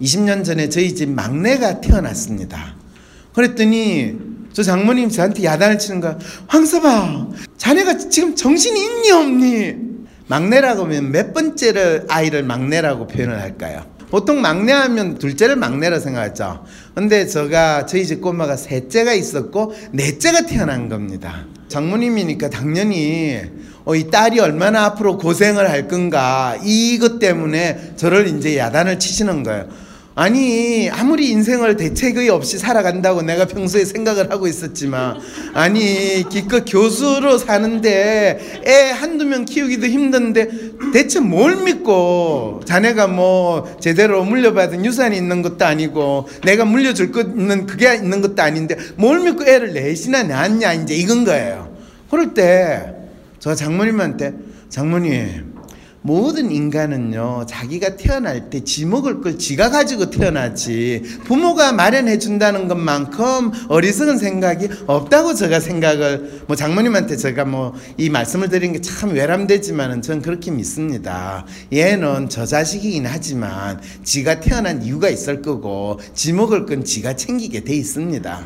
20년 전에 저희 집 막내가 태어났습니다. 그랬더니 저 장모님 저한테 야단을 치는 거야. 황서봐, 자네가 지금 정신이 있니 없니? 막내라고 하면 몇 번째를 아이를 막내라고 표현을 할까요? 보통 막내 하면 둘째를 막내라 생각하죠. 근데 제가 저희 집 꼬마가 셋째가 있었고 넷째가 태어난 겁니다. 장모님이니까 당연히 어, 이 딸이 얼마나 앞으로 고생을 할 건가 이것 때문에 저를 이제 야단을 치시는 거예요. 아니 아무리 인생을 대책의 없이 살아간다고 내가 평소에 생각을 하고 있었지만 아니 기껏 교수로 사는데 애 한두 명 키우기도 힘든데 대체 뭘 믿고 자네가 뭐 제대로 물려받은 유산이 있는 것도 아니고 내가 물려줄 것 있는 그게 있는 것도 아닌데 뭘 믿고 애를 넷이나 낳았냐 이제 이건 거예요. 그럴 때 저 장모님한테 장모님 모든 인간은요 자기가 태어날 때 지 먹을 걸 지가 가지고 태어나지 부모가 마련해 준다는 것만큼 어리석은 생각이 없다고 제가 생각을 뭐 장모님한테 제가 뭐 이 말씀을 드린 게 참 외람되지만은 전 그렇게 믿습니다. 얘는 저 자식이긴 하지만 지가 태어난 이유가 있을 거고 지 먹을 건 지가 챙기게 돼 있습니다.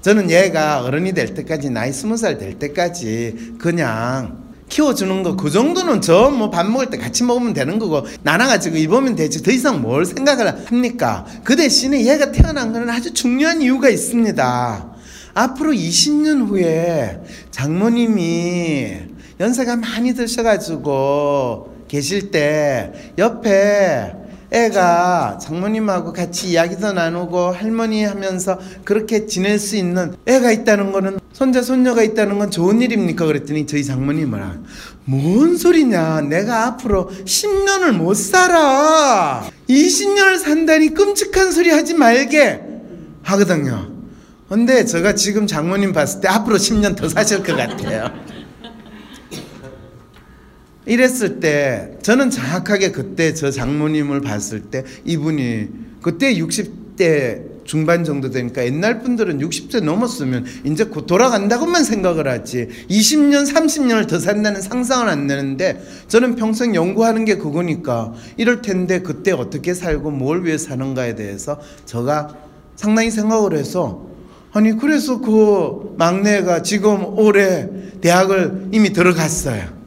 저는 얘가 어른이 될 때까지 나이 스무 살 될 때까지 그냥 키워주는 거 그 정도는 저 뭐 밥 먹을 때 같이 먹으면 되는 거고 나눠가지고 입으면 되지 더 이상 뭘 생각을 합니까? 그 대신에 얘가 태어난 거는 아주 중요한 이유가 있습니다. 앞으로 20년 후에 장모님이 연세가 많이 드셔가지고 계실 때 옆에 애가 장모님하고 같이 이야기도 나누고 할머니 하면서 그렇게 지낼 수 있는 애가 있다는 거는 손자 손녀가 있다는 건 좋은 일입니까? 그랬더니 저희 장모님은 뭔 소리냐? 내가 앞으로 10년을 못 살아. 20년을 산다니 끔찍한 소리 하지 말게. 하거든요. 근데 제가 지금 장모님 봤을 때 앞으로 10년 더 사실 것 같아요 이랬을 때 저는 정확하게 그때 저 장모님을 봤을 때 이분이 그때 60대 중반 정도 되니까 옛날 분들은 60세 넘었으면 이제 곧 돌아간다고만 생각을 하지 20년 30년을 더 산다는 상상을 안 내는데 저는 평생 연구하는 게 그거니까 이럴 텐데 그때 어떻게 살고 뭘 위해 사는가에 대해서 제가 상당히 생각을 해서 아니 그래서 그 막내가 지금 올해 대학을 이미 들어갔어요.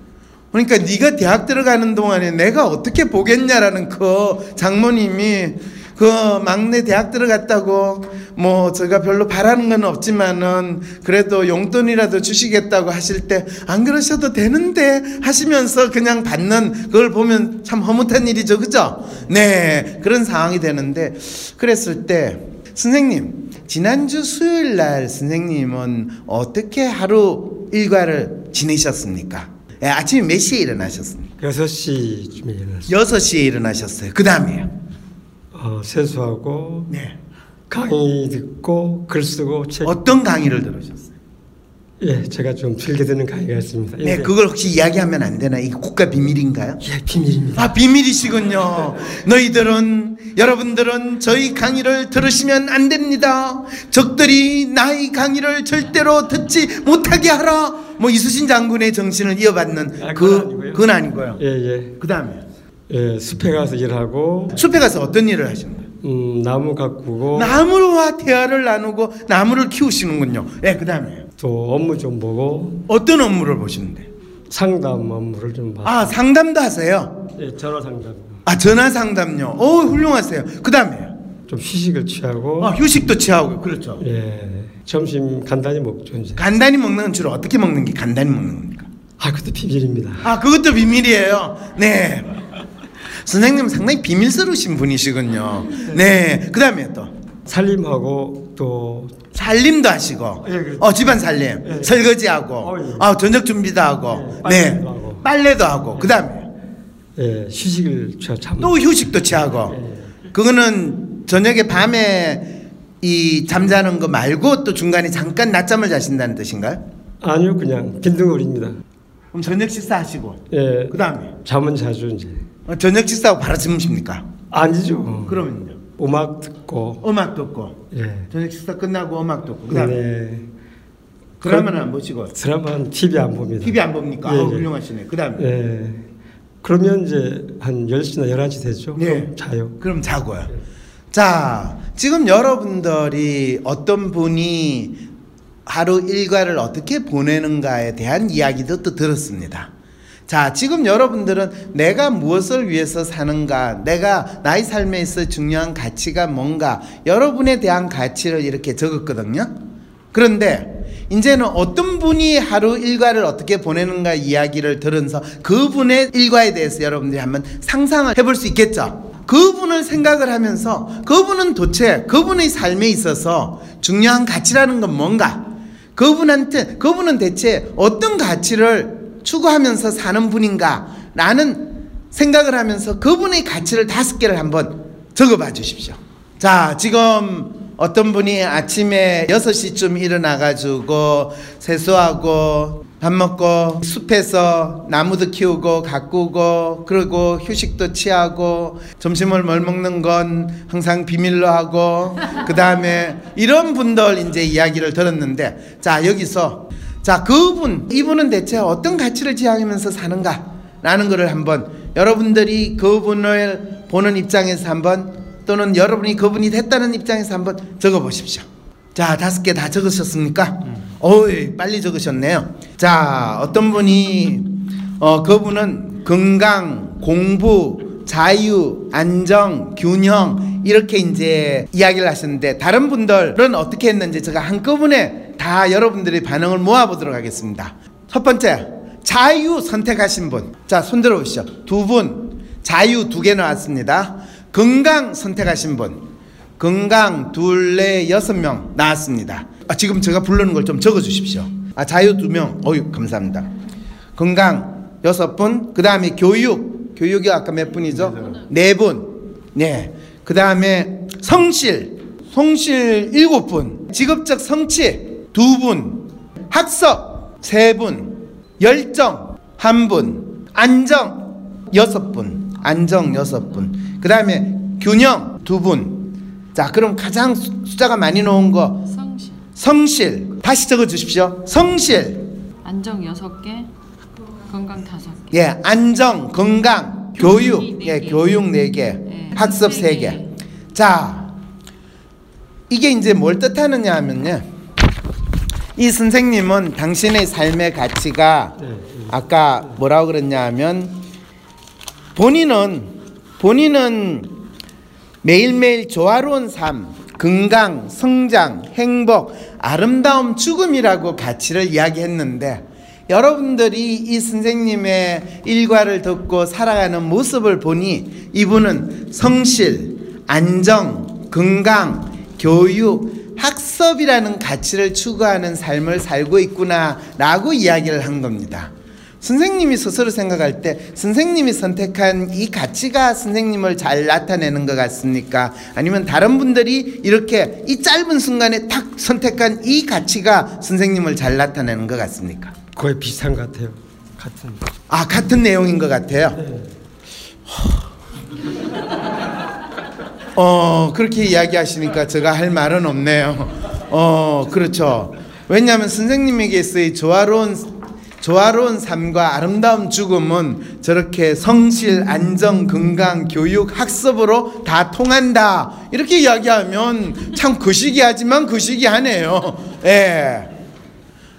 그러니까 네가 대학 들어가는 동안에 내가 어떻게 보겠냐라는 그 장모님이 그 막내 대학 들어갔다고 뭐 제가 별로 바라는 건 없지만은 그래도 용돈이라도 주시겠다고 하실 때 안 그러셔도 되는데 하시면서 그냥 받는 그걸 보면 참 허무한 일이죠. 그죠? 네. 그런 상황이 되는데 그랬을 때 선생님 지난주 수요일 날 선생님은 어떻게 하루 일과를 지내셨습니까? 예, 아침에 몇 시에 일어나셨습니까? 6시쯤에 일어났어요. 6시에 일어나셨어요. 그 다음에요? 어, 세수하고 네. 강의 듣고 글 쓰고 책. 어떤 강의를 들으셨어요? 예, 제가 좀 즐겨 듣는 강의가 있습니다. 네, 예, 그걸 혹시 이야기하면 안 되나? 이게 국가 비밀인가요? 예, 비밀입니다. 아, 비밀이시군요. 너희들은, 여러분들은 저희 강의를 들으시면 안 됩니다. 적들이 나의 강의를 절대로 듣지 못하게 하라. 뭐 이수신 장군의 정신을 이어받는 아, 그, 그건 아니고요. 예, 예. 그 다음에 예, 숲에 가서 일하고 숲에 가서 어떤 일을 하시는 거예요? 음, 나무 가꾸고 나무와 대화를 나누고 나무를 키우시는군요. 예, 그 다음에 또 업무 좀 보고 어떤 업무를 보시는데? 상담 업무를 좀 봤어요. 아, 상담도 하세요? 예, 전화 상담. 아, 전화 상담요. 오, 훌륭하세요. 그 다음에요? 좀 휴식을 취하고 아, 휴식도 취하고, 그렇죠. 예, 점심 간단히 먹죠 이제. 간단히 먹는 건 주로 어떻게 먹는 게 간단히 먹는 겁니까? 아, 그것도 비밀입니다. 아, 그것도 비밀이에요. 네. 선생님 상당히 비밀스러우신 분이시군요. 네. 그 다음에 또 살림하고 또 살림도 하시고, 예, 그렇죠. 어 집안 살림, 예. 설거지하고, 어, 예. 아 저녁 준비도 하고, 예, 네, 빨래도 하고. 빨래도 하고, 그 다음에 예, 휴식을 취하 참. 또 휴식도 취하고, 예. 그거는 저녁에 밤에 이 잠자는 거 말고 또 중간에 잠깐 낮잠을 자신다는 뜻인가요? 아니요, 그냥 빈둥거립니다. 그럼 저녁 식사하시고, 예, 그 다음에 잠은 자주 이제 어, 저녁 식사하고 바로 주무십니까? 아니죠. 그러면요. 음악 듣고 음악 듣고 예. 저녁 식사 끝나고 음악 듣고 그다음에 네. 드라마는 안 보시고 드라마는 TV 안 봅니다. TV 안 봅니까? 예, 아 예. 훌륭하시네. 그다음에 예. 그러면 이제 한 10시나 11시 되죠. 네. 그럼 자요. 그럼 자고요. 자, 지금 여러분들이 어떤 분이 하루 일과를 어떻게 보내는가에 대한 이야기도 또 들었습니다. 자, 지금 여러분들은 내가 무엇을 위해서 사는가, 내가 나의 삶에 있어 중요한 가치가 뭔가, 여러분에 대한 가치를 이렇게 적었거든요. 그런데 이제는 어떤 분이 하루 일과를 어떻게 보내는가 이야기를 들으면서 그분의 일과에 대해서 여러분들이 한번 상상을 해볼 수 있겠죠. 그분을 생각을 하면서 그분은 도대체 그분의 삶에 있어서 중요한 가치라는 건 뭔가? 그분한테 그분은 대체 어떤 가치를 추구하면서 사는 분인가? 라는 생각을 하면서 그분의 가치를 다섯 개를 한번 적어 봐 주십시오. 자, 지금 어떤 분이 아침에 6시쯤 일어나가지고 세수하고 밥 먹고 숲에서 나무도 키우고 가꾸고 그리고 휴식도 취하고 점심을 뭘 먹는 건 항상 비밀로 하고 그 다음에 이런 분들 이제 이야기를 들었는데 자 여기서 자 그분 이분은 대체 어떤 가치를 지향하면서 사는가 라는 것을 한번 여러분들이 그분을 보는 입장에서 한번 또는 여러분이 그분이 됐다는 입장에서 한번 적어 보십시오. 자, 다섯 개 다 적으셨습니까? 어이, 빨리 적으셨네요. 자, 어떤 분이 어 그분은 건강, 공부, 자유, 안정, 균형 이렇게 이제 이야기를 하셨는데 다른 분들은 어떻게 했는지 제가 한꺼번에 다 여러분들의 반응을 모아 보도록 하겠습니다. 첫 번째, 자유 선택하신 분. 자, 손 들어 보시죠. 두 분. 자유 두 개 나왔습니다. 건강 선택하신 분. 건강 둘, 넷, 여섯 명 나왔습니다. 아, 지금 제가 부르는 걸 좀 적어 주십시오. 아, 자유 두 명. 어유 감사합니다. 건강 여섯 분. 그 다음에 교육. 교육이 아까 몇 분이죠? 네 분. 네. 그 다음에 성실. 성실 일곱 분. 직업적 성취 두 분. 학습 세 분. 열정 한 분. 안정 여섯 분. 안정 여섯 분. 그 다음에 균형 두 분. 자, 그럼 가장 수- 숫자가 많이 나온 거 성실. 다시 적어 주십시오. 성실. 안정 6개 건강 5개 예, 안정, 건강, 교육. 네 예, 개. 교육 네 개. 예, 학습 세세 개. 개. 자, 이게 이제 뭘 뜻하느냐 하면요. 이 선생님은 당신의 삶의 가치가 네. 아까 뭐라고 그랬냐 하면 본인은 본인은 매일매일 조화로운 삶, 건강, 성장, 행복, 아름다움, 죽음이라고 가치를 이야기했는데 여러분들이 이 선생님의 일과를 듣고 살아가는 모습을 보니 이분은 성실, 안정, 건강, 교육, 학습이라는 가치를 추구하는 삶을 살고 있구나라고 이야기를 한 겁니다. 선생님이 스스로 생각할 때 선생님이 선택한 이 가치가 선생님을 잘 나타내는 것 같습니까? 아니면 다른 분들이 이렇게 이 짧은 순간에 딱 선택한 이 가치가 선생님을 잘 나타내는 것 같습니까? 거의 비슷한 것 같아요. 같은. 아 같은 내용인 것 같아요. 어 그렇게 이야기하시니까 제가 할 말은 없네요. 어 그렇죠. 왜냐하면 선생님에게서의 조화로운 조화로운 삶과 아름다운 죽음은 저렇게 성실, 안정, 건강, 교육, 학습으로 다 통한다. 이렇게 이야기하면 참 거시기하지만 거시기하네요. 예.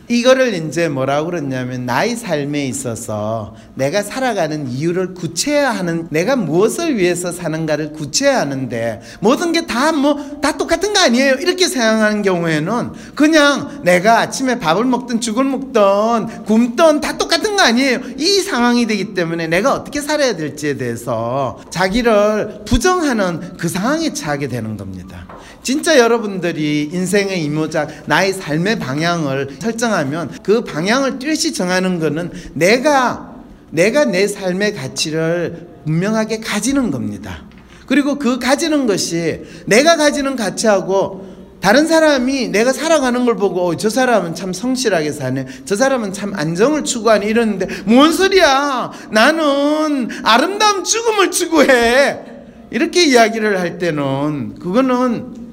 이거를 이제 뭐라고 그러냐면 나의 삶에 있어서 내가 살아가는 이유를 구체화하는 내가 무엇을 위해서 사는가를 구체화하는데 모든 게 다 뭐 다 똑같은 거 아니에요? 이렇게 생각하는 경우에는 그냥 내가 아침에 밥을 먹든 죽을 먹든 굶든 다 똑같은 거 아니에요? 이 상황이 되기 때문에 내가 어떻게 살아야 될지에 대해서 자기를 부정하는 그 상황에 처하게 되는 겁니다 진짜 여러분들이 인생의 이모작 나의 삶의 방향을 설정하면 그 방향을 뚜렷이 정하는 것은 내가 내가 내 삶의 가치를 분명하게 가지는 겁니다. 그리고 그 가지는 것이 내가 가지는 가치하고 다른 사람이 내가 살아가는 걸 보고 어, 저 사람은 참 성실하게 사네. 저 사람은 참 안정을 추구하네 이러는데 뭔 소리야? 나는 아름다운 죽음을 추구해. 이렇게 이야기를 할 때는 그거는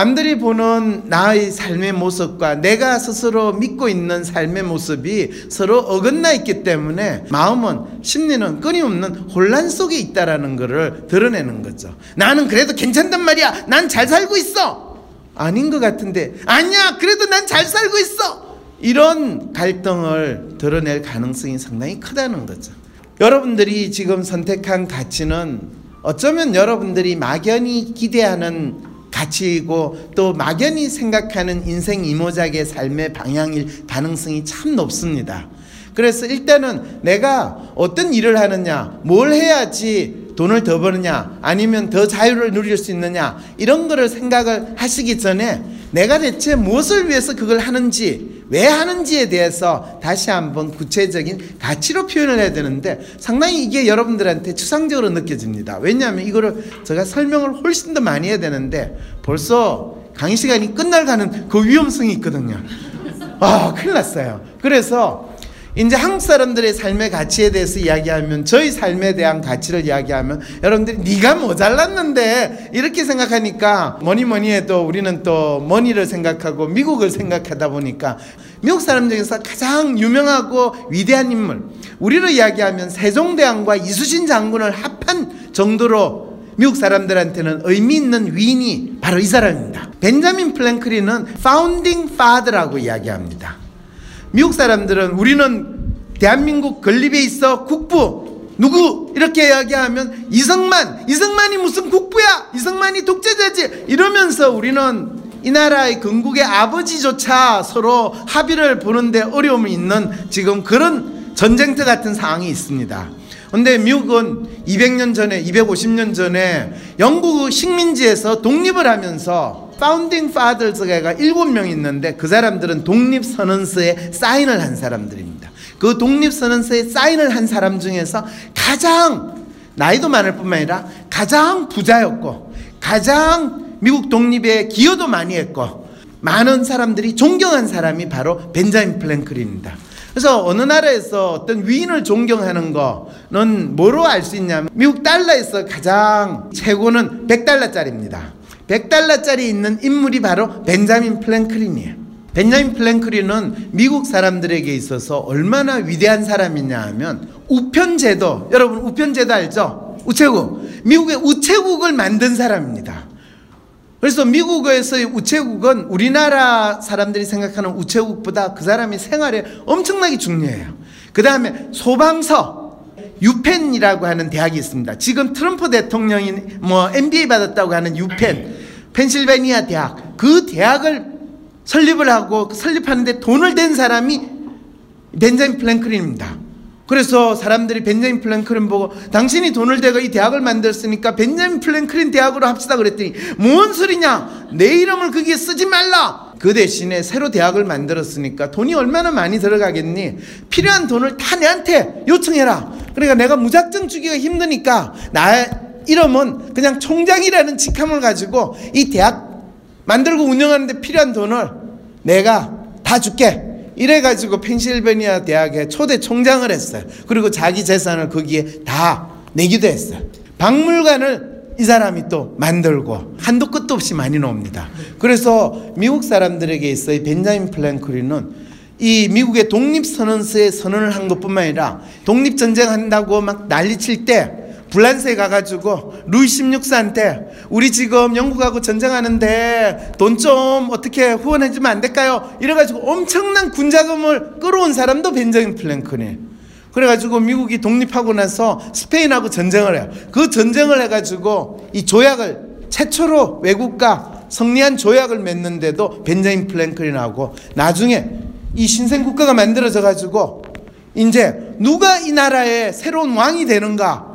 남들이 보는 나의 삶의 모습과 내가 스스로 믿고 있는 삶의 모습이 서로 어긋나 있기 때문에 마음은 심리는 끊임없는 혼란 속에 있다라는 것을 드러내는 거죠. 나는 그래도 괜찮단 말이야. 난 잘 살고 있어. 아닌 것 같은데 아니야. 그래도 난 잘 살고 있어. 이런 갈등을 드러낼 가능성이 상당히 크다는 거죠. 여러분들이 지금 선택한 가치는 어쩌면 여러분들이 막연히 기대하는 가치이고 또 막연히 생각하는 인생 이모작의 삶의 방향일 가능성이 참 높습니다. 그래서 일단은 내가 어떤 일을 하느냐, 뭘 해야지 돈을 더 버느냐, 아니면 더 자유를 누릴 수 있느냐, 이런 거를 생각을 하시기 전에 내가 대체 무엇을 위해서 그걸 하는지, 왜 하는지에 대해서 다시 한번 구체적인 가치로 표현을 해야 되는데 상당히 이게 여러분들한테 추상적으로 느껴집니다. 왜냐하면 이거를 제가 설명을 훨씬 더 많이 해야 되는데 벌써 강의 시간이 끝나 가는 그 위험성이 있거든요. 아, 큰일 났어요. 그래서 이제 한국 사람들의 삶의 가치에 대해서 이야기하면 저희 삶에 대한 가치를 이야기하면 여러분들이 네가 모자랐는데 이렇게 생각하니까 뭐니 뭐니 해도 우리는 또 money를 생각하고 미국을 생각하다 보니까 미국 사람 중에서 가장 유명하고 위대한 인물 우리로 이야기하면 세종대왕과 이순신 장군을 합한 정도로 미국 사람들한테는 의미 있는 위인이 바로 이 사람입니다. 벤자민 플랭클린은 founding father라고 이야기합니다. 미국 사람들은 우리는 대한민국 건립에 있어 국부 누구? 이렇게 이야기하면 이승만 이승만이 무슨 국부야? 이승만이 독재자지? 이러면서 우리는 이 나라의 건국의 아버지조차 서로 합의를 보는데 어려움이 있는 지금 그런 전쟁터 같은 상황이 있습니다. 근데 미국은 200년 전에 250년 전에 영국 식민지에서 독립을 하면서 파운딩 파더즈가 일곱 명 있는데 그 사람들은 독립 선언서에 사인을 한 사람들입니다. 그 독립 선언서에 사인을 한 사람 중에서 가장 나이도 많을 뿐만 아니라 가장 부자였고 가장 미국 독립에 기여도 많이 했고 많은 사람들이 존경한 사람이 바로 벤자민 플랭클린입니다. 그래서 어느 나라에서 어떤 위인을 존경하는 거는 뭐로 알 수 있냐면 미국 달러에서 가장 최고는 100달러짜리입니다. 100달러짜리 있는 인물이 바로 벤자민 플랭클린이에요. 벤자민 플랭클린은 미국 사람들에게 있어서 얼마나 위대한 사람이냐 하면 우편제도, 여러분 우편제도 알죠? 우체국. 미국의 우체국을 만든 사람입니다. 그래서 미국에서의 우체국은 우리나라 사람들이 생각하는 우체국보다 그 사람이 생활에 엄청나게 중요해요. 그 다음에 소방서, 유펜이라고 하는 대학이 있습니다. 지금 트럼프 대통령이 뭐 MBA 받았다고 하는 유펜, 펜실베니아 대학, 그 대학을 설립을 하고 설립하는데 돈을 댄 사람이 벤자민 플랭클린입니다. 그래서 사람들이 벤자민 플랭클린 보고 당신이 돈을 대고 이 대학을 만들었으니까 벤자민 플랭클린 대학으로 합시다 그랬더니 뭔 소리냐? 내 이름을 거기에 쓰지 말라. 그 대신에 새로 대학을 만들었으니까 돈이 얼마나 많이 들어가겠니? 필요한 돈을 다 내한테 요청해라 그러니까 내가 무작정 주기가 힘드니까 나 이름은 그냥 총장이라는 직함을 가지고 이 대학 만들고 운영하는데 필요한 돈을 내가 다 줄게 이래가지고 펜실베니아 대학에 초대 총장을 했어요. 그리고 자기 재산을 거기에 다 내기도 했어요. 박물관을 이 사람이 또 만들고 한도 끝도 없이 많이 나옵니다. 그래서 미국 사람들에게 있어의 벤자민 플랭클린은 이 미국의 독립선언서에 선언을 한 것뿐만 아니라 독립전쟁 한다고 막 난리칠 때 불란스에 가가지고 루이 16세한테 우리 지금 영국하고 전쟁하는데 돈 좀 어떻게 후원해주면 안 될까요? 이래가지고 엄청난 군자금을 끌어온 사람도 벤저민 플랭클린이 그래가지고 미국이 독립하고 나서 스페인하고 전쟁을 해요. 그 전쟁을 해가지고 이 조약을 최초로 외국과 성립한 조약을 맺는데도 벤자민 플랭클린하고 나중에 이 신생 국가가 만들어져 가지고 이제 누가 이 나라의 새로운 왕이 되는가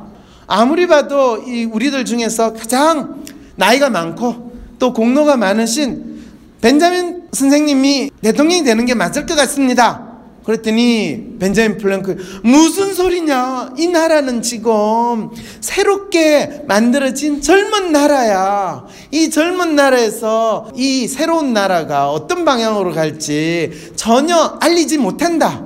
아무리 봐도 이 우리들 중에서 가장 나이가 많고 또 공로가 많으신 벤자민 선생님이 대통령이 되는 게 맞을 것 같습니다. 그랬더니 벤자민 플랭클린 무슨 소리냐? 이 나라는 지금 새롭게 만들어진 젊은 나라야. 이 젊은 나라에서 이 새로운 나라가 어떤 방향으로 갈지 전혀 알리지 못한다.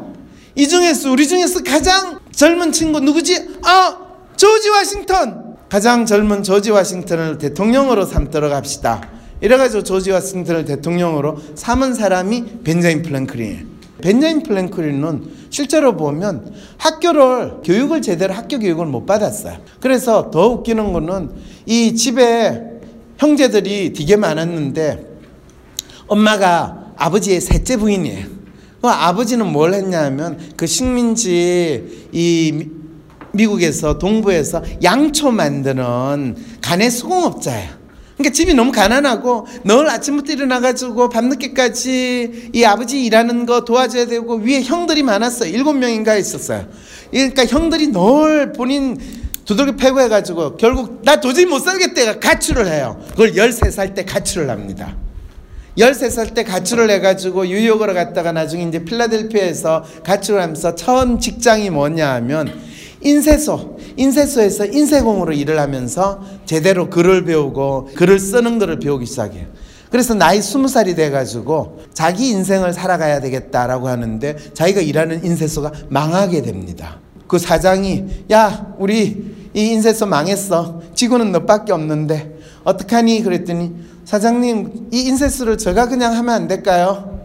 이 중에서 우리 중에서 가장 젊은 친구 누구지? 아 조지 워싱턴 가장 젊은 조지 워싱턴을 대통령으로 삼도록 합시다. 이래가지고 조지 워싱턴을 대통령으로 삼은 사람이 벤자민 플랭클린이에요. 벤자민 플랭클린은 실제로 보면 학교를 교육을 제대로 학교 교육을 못 받았어요. 그래서 더 웃기는 거는 이 집에 형제들이 되게 많았는데 엄마가 아버지의 셋째 부인이에요. 그 아버지는 뭘 했냐면 그 식민지 이 미- 미국에서 동부에서 양초 만드는 간의 수공업자예요. 그러니까 집이 너무 가난하고 늘 아침부터 일어나가지고 밤늦게까지 이 아버지 일하는 거 도와줘야 되고 위에 형들이 많았어요. 일곱 명인가 있었어요. 그러니까 형들이 늘 본인 두들겨 패고 해가지고 결국 나 도저히 못 살겠대가 가출을 해요. 그걸 13살 때 가출을 합니다. 13살 때 가출을 해가지고 뉴욕으로 갔다가 나중에 이제 필라델피아에서 가출을 하면서 처음 직장이 뭐냐 하면 인쇄소, 인쇄소에서 인쇄공으로 일을 하면서 제대로 글을 배우고 글을 쓰는 거를 배우기 시작해요. 그래서 나이 스무 살이 돼가지고 자기 인생을 살아가야 되겠다라고 하는데 자기가 일하는 인쇄소가 망하게 됩니다. 그 사장이 야 우리 이 인쇄소 망했어. 직원은 너밖에 없는데 어떡하니? 그랬더니 사장님 이 인쇄소를 제가 그냥 하면 안 될까요?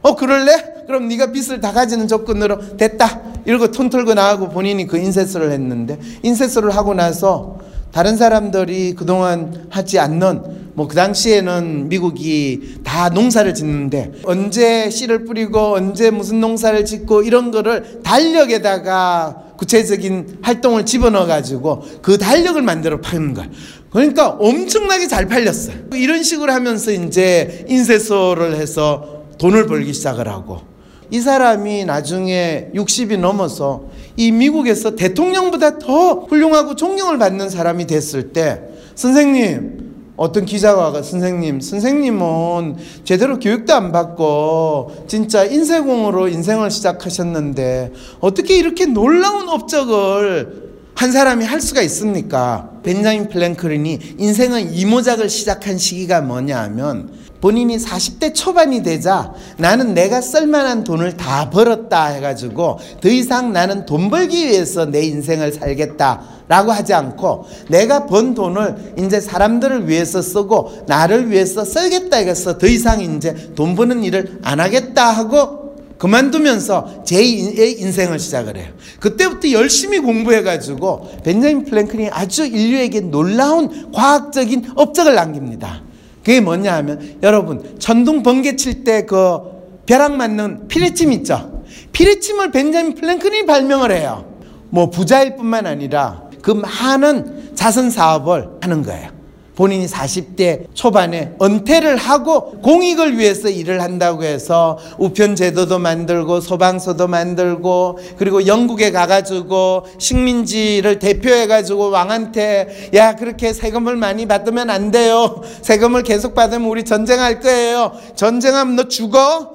어 그럴래? 그럼 네가 빚을 다 가지는 조건으로 됐다. 이러고 톤 털고 나가고 본인이 그 인쇄소를 했는데 인쇄소를 하고 나서 다른 사람들이 그동안 하지 않는 뭐 그 당시에는 미국이 다 농사를 짓는데 언제 씨를 뿌리고 언제 무슨 농사를 짓고 이런 거를 달력에다가 구체적인 활동을 집어넣어 가지고 그 달력을 만들어 파는 거야. 그러니까 엄청나게 잘 팔렸어요. 이런 식으로 하면서 이제 인쇄소를 해서 돈을 벌기 시작을 하고 이 사람이 나중에 60이 넘어서 이 미국에서 대통령보다 더 훌륭하고 존경을 받는 사람이 됐을 때 선생님 어떤 기자가 선생님 선생님은 제대로 교육도 안 받고 진짜 인쇄공으로 인생을 시작하셨는데 어떻게 이렇게 놀라운 업적을 한 사람이 할 수가 있습니까? 벤자민 플랭클린이 인생의 이모작을 시작한 시기가 뭐냐 하면 본인이 40대 초반이 되자 나는 내가 쓸만한 돈을 다 벌었다 해가지고 더 이상 나는 돈 벌기 위해서 내 인생을 살겠다 라고 하지 않고 내가 번 돈을 이제 사람들을 위해서 쓰고 나를 위해서 쓰겠다 해서 더 이상 이제 돈 버는 일을 안 하겠다 하고 그만두면서 제2의 인생을 시작을 해요. 그때부터 열심히 공부해가지고 벤자민 플랭클린이 아주 인류에게 놀라운 과학적인 업적을 남깁니다. 그게 뭐냐 하면 여러분 천둥 번개 칠 때 그 벼락 맞는 피뢰침 있죠. 피뢰침을 벤자민 플랭클린이 발명을 해요. 뭐 부자일 뿐만 아니라 그 많은 자선 사업을 하는 거예요. 본인이 40대 초반에 은퇴를 하고 공익을 위해서 일을 한다고 해서 우편 제도도 만들고 소방서도 만들고 그리고 영국에 가가지고 식민지를 대표해가지고 왕한테 야 그렇게 세금을 많이 받으면 안 돼요. 세금을 계속 받으면 우리 전쟁할 거예요. 전쟁하면 너 죽어?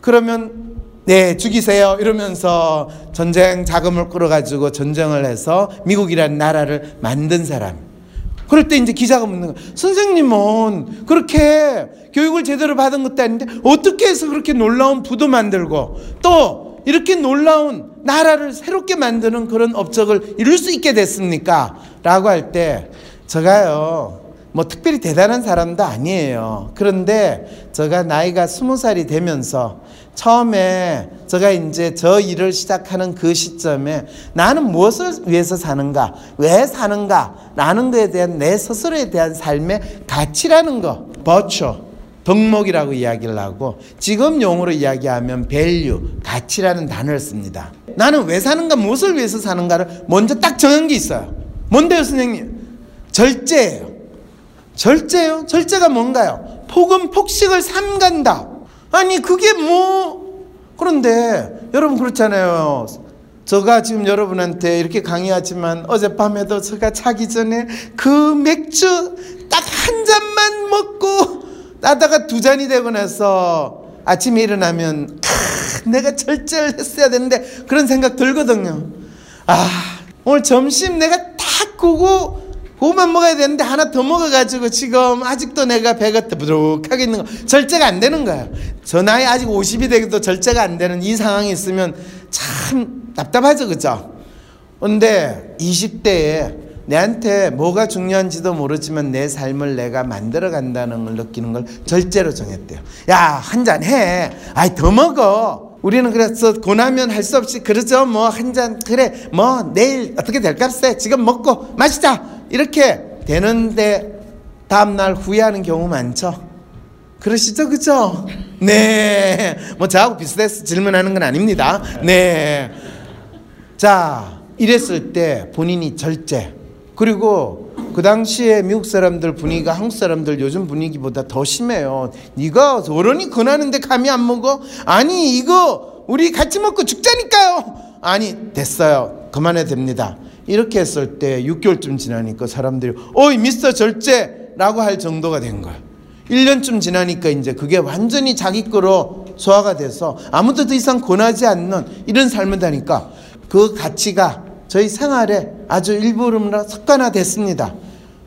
그러면 네 죽이세요. 이러면서 전쟁 자금을 끌어가지고 전쟁을 해서 미국이라는 나라를 만든 사람. 그럴 때 이제 기자가 묻는 거야. 선생님은 그렇게 교육을 제대로 받은 것도 아닌데 어떻게 해서 그렇게 놀라운 부도 만들고 또 이렇게 놀라운 나라를 새롭게 만드는 그런 업적을 이룰 수 있게 됐습니까? 라고 할 때 제가요 뭐 특별히 대단한 사람도 아니에요. 그런데 제가 나이가 스무 살이 되면서 처음에 제가 이제 저 일을 시작하는 그 시점에 나는 무엇을 위해서 사는가, 왜 사는가, 라는 것에 대한 내 스스로에 대한 삶의 가치라는 거, 버처, 덕목이라고 이야기를 하고 지금 용어로 이야기하면 value, 가치라는 단어를 씁니다. 나는 왜 사는가, 무엇을 위해서 사는가를 먼저 딱 정한 게 있어요. 뭔데요, 선생님? 절제예요. 절제요? 절제가 뭔가요? 폭음 폭식을 삼간다. 아니 그게 뭐 그런데 여러분 그렇잖아요. 제가 지금 여러분한테 이렇게 강의하지만 어젯밤에도 제가 자기 전에 그 맥주 딱 한 잔만 먹고 따다가 두 잔이 되고 나서 아침에 일어나면 크, 내가 절제를 했어야 되는데 그런 생각 들거든요. 아 오늘 점심 내가 딱 구고 그거만 먹어야 되는데 하나 더 먹어가지고 지금 아직도 내가 배가 부족하게 있는 거 절제가 안 되는 거야. 저 나이 아직 50이 되기도 절제가 안 되는 이 상황이 있으면 참 답답하죠, 그죠? 근데 20대에 내한테 뭐가 중요한지도 모르지만 내 삶을 내가 만들어 간다는 걸 느끼는 걸 절제로 정했대요. 야, 한 잔 해. 아이, 더 먹어. 우리는 그래서 고나면 할 수 없이 그러죠. 뭐 한 잔 그래. 뭐 내일 어떻게 될까세. 지금 먹고 마시자. 이렇게 되는데 다음 날 후회하는 경우 많죠. 그러시죠, 그죠? 네. 뭐 저하고 비슷해서 질문하는 건 아닙니다. 네. 자, 이랬을 때 본인이 절제. 그리고 그 당시에 미국 사람들 분위기가 한국 사람들 요즘 분위기보다 더 심해요. 네가 어른이 권하는데 감히 안 먹어? 아니 이거 우리 같이 먹고 죽자니까요. 아니 됐어요. 그만해도 됩니다. 이렇게 했을 때 6개월쯤 지나니까 사람들이 어이 미스터 절제라고 할 정도가 된 거예요. 1년쯤 지나니까 이제 그게 완전히 자기 거로 소화가 돼서 아무도 더 이상 권하지 않는 이런 삶을 다니까 그 가치가 저희 생활에 아주 일부름으로 습관화됐습니다.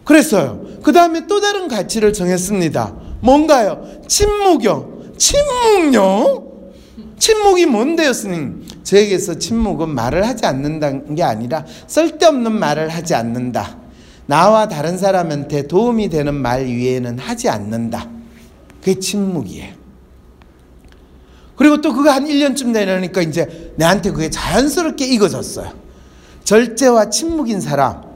그랬어요. 그 다음에 또 다른 가치를 정했습니다. 뭔가요? 침묵요. 침묵요? 침묵이 뭔데요, 스님? 저에게서 침묵은 말을 하지 않는다는 게 아니라 쓸데없는 말을 하지 않는다. 나와 다른 사람한테 도움이 되는 말 위에는 하지 않는다. 그게 침묵이에요. 그리고 또 그거 한 1년쯤 되니까 이제 내한테 그게 자연스럽게 익어졌어요. 절제와 침묵인 사람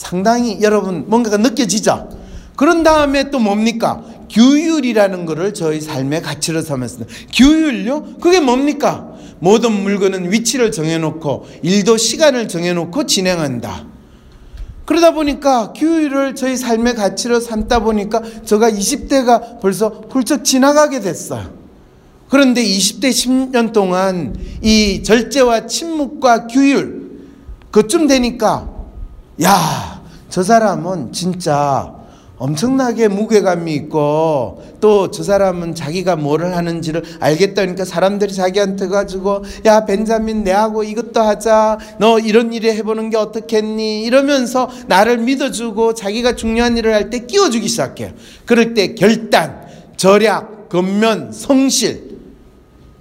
상당히 여러분 뭔가가 느껴지죠? 그런 다음에 또 뭡니까? 규율이라는 것을 저희 삶의 가치로 삼았습니다. 규율요? 그게 뭡니까? 모든 물건은 위치를 정해놓고 일도 시간을 정해놓고 진행한다. 그러다 보니까 규율을 저희 삶의 가치로 삼다 보니까 제가 20대가 벌써 훌쩍 지나가게 됐어요. 그런데 20대 10년 동안 이 절제와 침묵과 규율 그쯤 되니까 야, 저 사람은 진짜 엄청나게 무게감이 있고 또 저 사람은 자기가 뭐를 하는지를 알겠다니까 사람들이 자기한테 가지고 야 벤자민 내하고 이것도 하자. 너 이런 일을 해보는 게 어떻겠니? 이러면서 나를 믿어주고 자기가 중요한 일을 할 때 끼워주기 시작해요 그럴 때 결단 절약 근면 성실.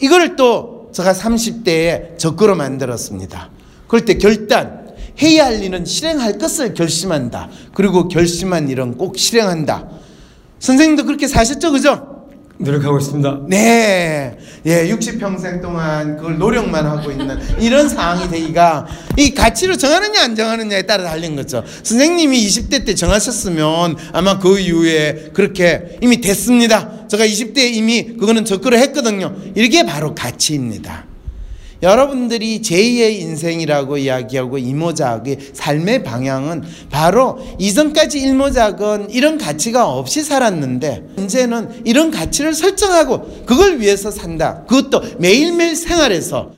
이걸 또 제가 30대에 적으로 만들었습니다. 그럴 때 결단 해야 할 일은 실행할 것을 결심한다. 그리고 결심한 일은 꼭 실행한다. 선생님도 그렇게 사셨죠, 그죠? 노력하고 있습니다. 네. 예, 60평생 동안 그걸 노력만 하고 있는 이런 상황이 되기가 이 가치로 정하느냐 안 정하느냐에 따라 달린 거죠. 선생님이 20대 때 정하셨으면 아마 그 이후에 그렇게 이미 됐습니다. 제가 20대에 이미 그거는 접근을 했거든요. 이게 바로 가치입니다. 여러분들이 제2의 인생이라고 이야기하고 이모작의 삶의 방향은 바로 이전까지 일모작은 이런 가치가 없이 살았는데 이제는 이런 가치를 설정하고 그걸 위해서 산다. 그것도 매일매일 생활에서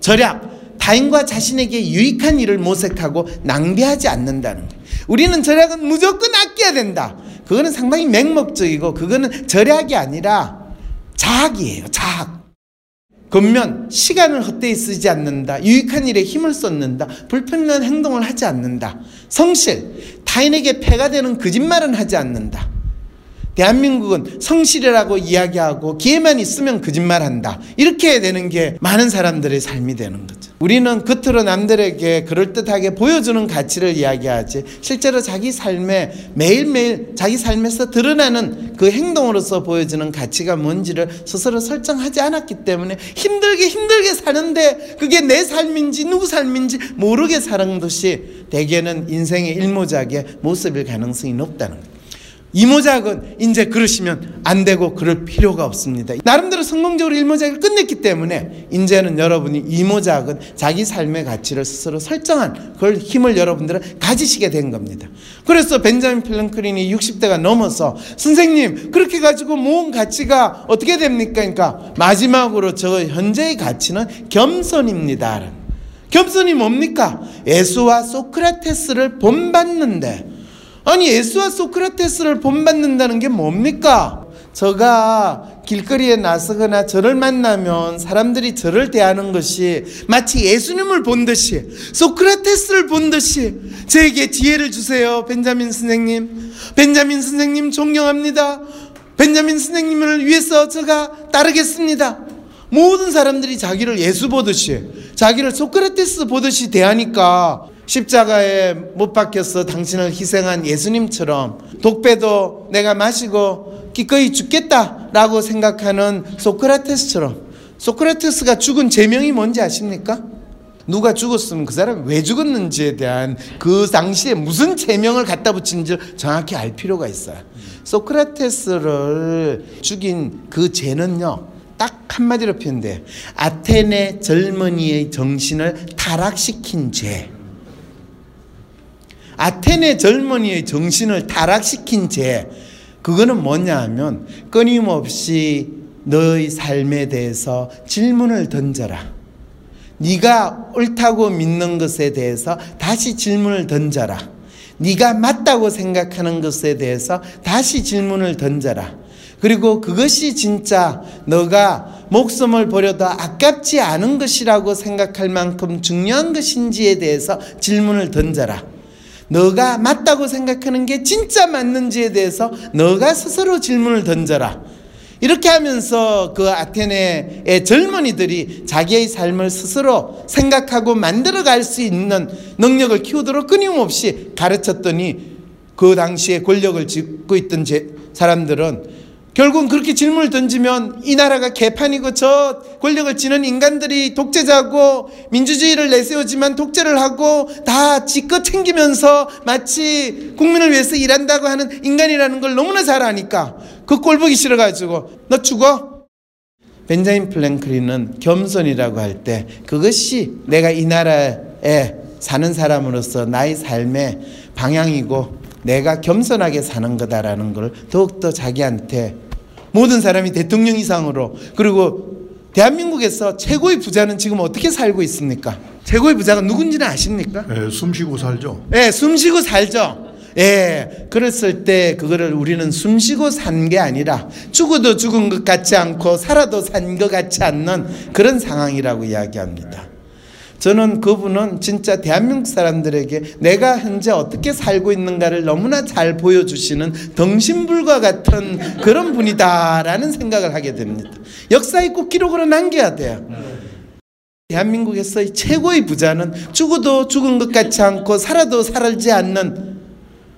절약, 타인과 자신에게 유익한 일을 모색하고 낭비하지 않는다는 거예요. 우리는 절약은 무조건 아껴야 된다. 그거는 상당히 맹목적이고 그거는 절약이 아니라 자학이에요. 자학. 겉면 시간을 헛되이 쓰지 않는다. 유익한 일에 힘을 쏟는다. 불편한 행동을 하지 않는다. 성실, 타인에게 폐가 되는 거짓말은 하지 않는다. 대한민국은 성실이라고 이야기하고 기회만 있으면 거짓말한다. 이렇게 되는 게 많은 사람들의 삶이 되는 거죠. 우리는 겉으로 남들에게 그럴듯하게 보여주는 가치를 이야기하지 실제로 자기 삶에 매일매일 자기 삶에서 드러나는 그 행동으로서 보여주는 가치가 뭔지를 스스로 설정하지 않았기 때문에 힘들게 힘들게 사는데 그게 내 삶인지 누구 삶인지 모르게 사는 것이 대개는 인생의 일모작의 모습일 가능성이 높다는 거예요. 이모작은 이제 그러시면 안 되고 그럴 필요가 없습니다. 나름대로 성공적으로 일모작을 끝냈기 때문에 이제는 여러분이 이모작은 자기 삶의 가치를 스스로 설정한 그걸 힘을 여러분들은 가지시게 된 겁니다. 그래서 벤자민 필런크린이 60대가 넘어서 선생님 그렇게 가지고 모은 가치가 어떻게 됩니까? 그러니까 마지막으로 저 현재의 가치는 겸손입니다. 겸손이 뭡니까? 예수와 소크라테스를 본받는데 아니 예수와 소크라테스를 본받는다는 게 뭡니까? 저가 길거리에 나서거나 저를 만나면 사람들이 저를 대하는 것이 마치 예수님을 본 듯이 소크라테스를 본 듯이 저에게 지혜를 주세요. 벤자민 선생님. 벤자민 선생님 존경합니다. 벤자민 선생님을 위해서 제가 따르겠습니다. 모든 사람들이 자기를 예수 보듯이 자기를 소크라테스 보듯이 대하니까 십자가에 못 박혀서 당신을 희생한 예수님처럼 독배도 내가 마시고 기꺼이 죽겠다라고 생각하는 소크라테스처럼 소크라테스가 죽은 제명이 뭔지 아십니까? 누가 죽었으면 그 사람이 왜 죽었는지에 대한 그 당시에 무슨 제명을 갖다 붙인지 정확히 알 필요가 있어요. 소크라테스를 죽인 그 죄는요. 딱 한마디로 표현돼. 아테네 젊은이의 정신을 타락시킨 죄. 아테네 젊은이의 정신을 타락시킨 죄. 그거는 뭐냐 하면 끊임없이 너의 삶에 대해서 질문을 던져라. 네가 옳다고 믿는 것에 대해서 다시 질문을 던져라. 네가 맞다고 생각하는 것에 대해서 다시 질문을 던져라. 그리고 그것이 진짜 너가 목숨을 버려도 아깝지 않은 것이라고 생각할 만큼 중요한 것인지에 대해서 질문을 던져라. 너가 맞다고 생각하는 게 진짜 맞는지에 대해서 너가 스스로 질문을 던져라. 이렇게 하면서 그 아테네의 젊은이들이 자기의 삶을 스스로 생각하고 만들어 갈 수 있는 능력을 키우도록 끊임없이 가르쳤더니 그 당시에 권력을 쥐고 있던 사람들은 결국은 그렇게 질문을 던지면 이 나라가 개판이고 저 권력을 지는 인간들이 독재자고 민주주의를 내세우지만 독재를 하고 다 지껏 챙기면서 마치 국민을 위해서 일한다고 하는 인간이라는 걸 너무나 잘 아니까 그 꼴 보기 싫어가지고 너 죽어? 벤자민 플랭클린은 겸손이라고 할 때 그것이 내가 이 나라에 사는 사람으로서 나의 삶의 방향이고 내가 겸손하게 사는 거다라는 걸 더욱더 자기한테 모든 사람이 대통령 이상으로 그리고 대한민국에서 최고의 부자는 지금 어떻게 살고 있습니까? 최고의 부자가 누군지는 아십니까? 예, 숨 쉬고 살죠. 예, 숨 쉬고 살죠. 예, 그랬을 때 그거를 우리는 숨 쉬고 산 게 아니라 죽어도 죽은 것 같지 않고 살아도 산 것 같지 않는 그런 상황이라고 이야기합니다. 저는 그분은 진짜 대한민국 사람들에게 내가 현재 어떻게 살고 있는가를 너무나 잘 보여주시는 덩신불과 같은 그런 분이다라는 생각을 하게 됩니다. 역사에 꼭 기록으로 남겨야 돼요. 대한민국에서의 최고의 부자는 죽어도 죽은 것 같지 않고 살아도 살지 않는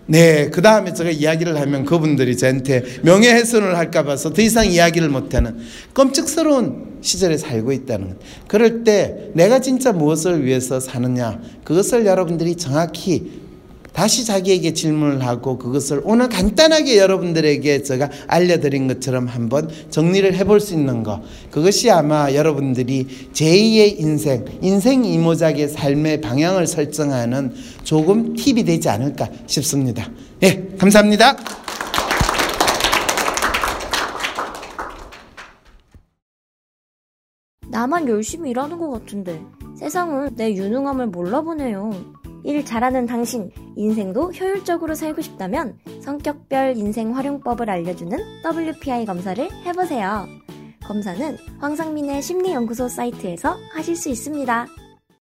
네, 그 다음에 제가 이야기를 하면 그분들이 저한테 명예훼손을 할까 봐서 더 이상 이야기를 못하는 끔찍스러운 시절에 살고 있다는 것. 그럴 때 내가 진짜 무엇을 위해서 사느냐, 그것을 여러분들이 정확히 다시 자기에게 질문을 하고 그것을 오늘 간단하게 여러분들에게 제가 알려드린 것처럼 한번 정리를 해볼 수 있는 것. 그것이 아마 여러분들이 제2의 인생, 인생 이모작의 삶의 방향을 설정하는 조금 팁이 되지 않을까 싶습니다. 예, 감사합니다. 나만 열심히 일하는 것 같은데 세상은 내 유능함을 몰라보네요. 일 잘하는 당신, 인생도 효율적으로 살고 싶다면 성격별 인생 활용법을 알려주는 WPI 검사를 해보세요. 검사는 황상민의 심리연구소 사이트에서 하실 수 있습니다.